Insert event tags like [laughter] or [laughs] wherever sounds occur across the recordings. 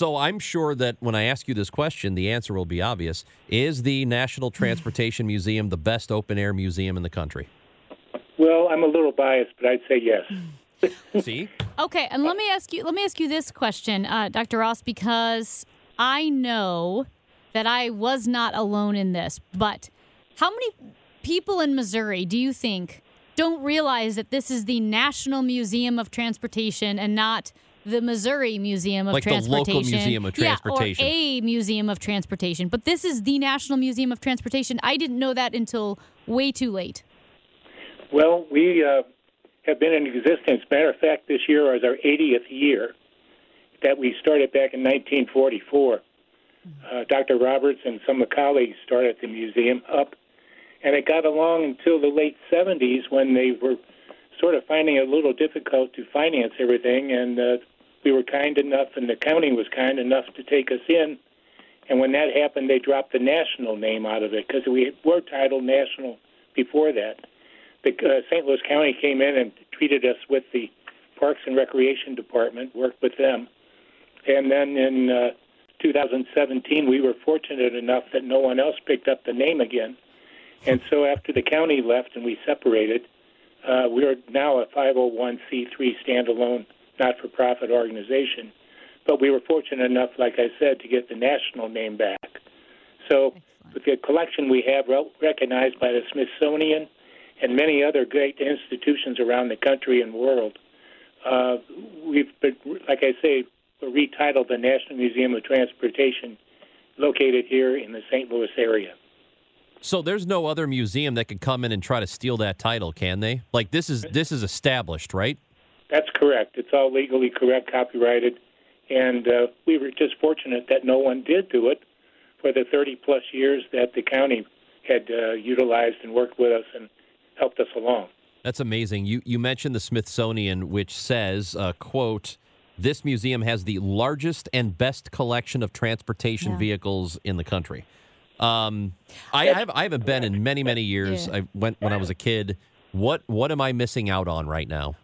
So I'm sure that when I ask you this question, the answer will be obvious. Is the National Transportation Museum the best open air museum in the country? Well, I'm a little biased, but I'd say yes. [laughs] See? Okay, and let me ask you let me ask you this question, uh, Dr. Ross, because I know that I was not alone in this, but how many people in Missouri do you think don't realize that this is the National Museum of Transportation and not the Missouri Museum of Like the Transportation. local Museum of Transportation. Yeah, or a Museum of Transportation. But this is the National Museum of Transportation. I didn't know that until way too late. Well, we uh, have been in existence. Matter of fact, this year is our 80th year that we started back in 1944. Uh, Dr. Roberts and some of the colleagues started the museum up, and it got along until the late 70s when they were sort of finding it a little difficult to finance everything, and uh, we were kind enough, and the county was kind enough to take us in. And when that happened, they dropped the national name out of it because we were titled national before that. The uh, St. Louis County came in and treated us with the Parks and Recreation Department, worked with them, and then in uh, 2017 we were fortunate enough that no one else picked up the name again. And so after the county left and we separated, uh, we're now a 501c3 standalone not-for-profit organization. But we were fortunate enough, like I said, to get the national name back. So with the collection we have recognized by the Smithsonian and many other great institutions around the country and world, uh, we've, been, like I say, retitled the National Museum of Transportation, located here in the St. Louis area. So there's no other museum that could come in and try to steal that title, can they? Like this is this is established, right? That's correct. It's all legally correct, copyrighted, and uh, we were just fortunate that no one did do it for the 30 plus years that the county had uh, utilized and worked with us and helped us along. That's amazing. You you mentioned the Smithsonian, which says, uh, "quote This museum has the largest and best collection of transportation Yeah. vehicles in the country." Um, I, I, have, I haven't been in many many years. Yeah. I went when I was a kid. What what am I missing out on right now?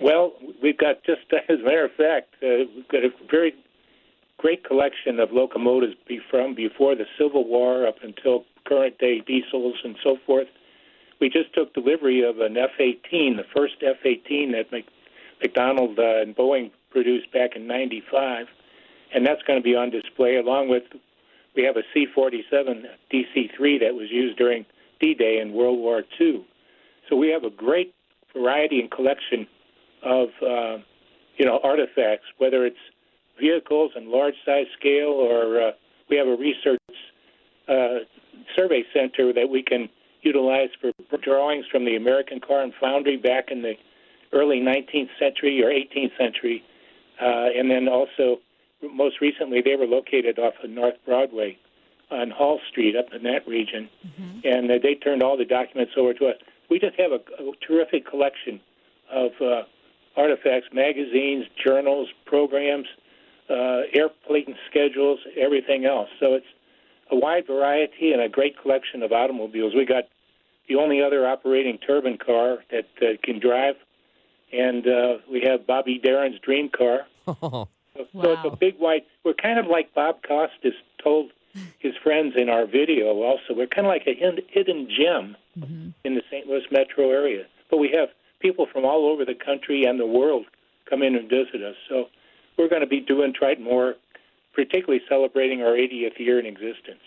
Well, we've got just [laughs] as a matter of fact, uh, we've got a very great collection of locomotives from before the Civil War up until current day diesels and so forth. We just took delivery of an F-18, the first F-18 that Mc, McDonald uh, and Boeing produced back in '95, and that's going to be on display along with we have a C-47 DC-3 that was used during D-Day in World War II. So we have a great variety and collection of uh, you know artifacts, whether it's vehicles and large size scale, or uh, we have a research uh, survey center that we can utilize for drawings from the American Car and Foundry back in the early 19th century or 18th century, uh, and then also most recently they were located off of North Broadway on Hall Street up in that region, and uh, they turned all the documents over to us. We just have a, a terrific collection of uh, artifacts, magazines, journals, programs, uh, airplane schedules, everything else. So it's a wide variety and a great collection of automobiles. We got the only other operating turbine car that uh, can drive, and uh, we have Bobby Darin's dream car. [laughs] So, so it's a big white. We're kind of like Bob Costas told his friends in our video. Also, we're kind of like a hidden gem in the St. Louis metro area. But we have people from all over the country and the world come in and visit us. So we're going to be doing Triton more, particularly celebrating our 80th year in existence.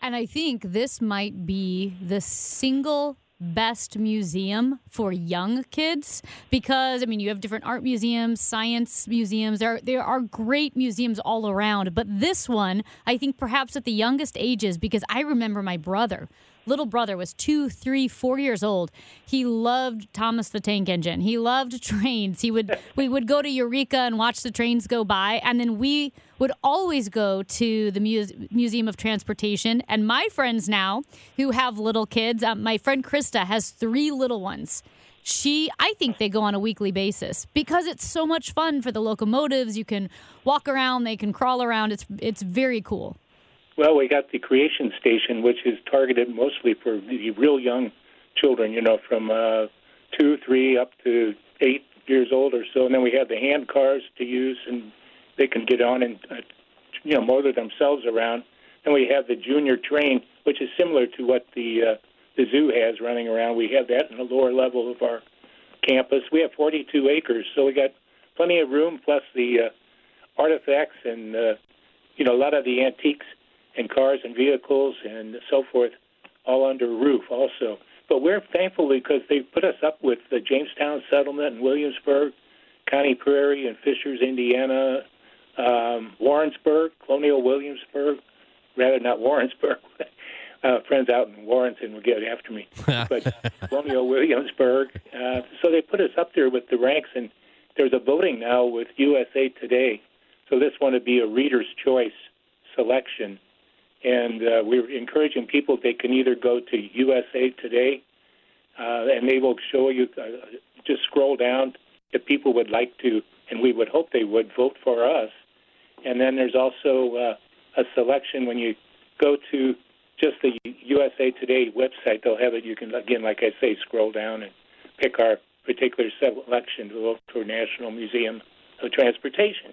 And I think this might be the single best museum for young kids because I mean you have different art museums, science museums. There are, there are great museums all around, but this one I think perhaps at the youngest ages because I remember my brother little brother was two, three, four years old. He loved Thomas the Tank Engine. He loved [laughs] trains. He would we would go to Eureka and watch the trains go by, and then we would always go to the Muse- Museum of Transportation. And my friends now, who have little kids, uh, my friend Krista has three little ones she i think they go on a weekly basis because it's so much fun for the locomotives you can walk around they can crawl around it's it's very cool well we got the creation station which is targeted mostly for the real young children you know from uh two three up to eight years old or so and then we have the hand cars to use and they can get on and uh, you know motor themselves around and we have the junior train which is similar to what the uh, the zoo has running around. We have that in the lower level of our campus. We have 42 acres, so we got plenty of room, plus the uh, artifacts and uh, you know a lot of the antiques and cars and vehicles and so forth, all under roof also. But we're thankful because they put us up with the Jamestown settlement in Williamsburg, Conner Prairie and Fishers, Indiana, um, Warrensburg, Colonial Williamsburg, rather not Warrensburg, [laughs] uh, friends out in Warrenton would get after me. [laughs] but Colonial Williamsburg. Uh, so they put us up there with the ranks, and there's a voting now with USA Today. So this one would be a reader's choice selection. And uh, we're encouraging people they can either go to USA Today, uh, and they will show you, uh, just scroll down if people would like to, and we would hope they would vote for us. And then there's also uh, a selection when you go to just the USA Today website. They'll have it. You can again, like I say, scroll down and pick our particular selection to vote for National Museum of Transportation.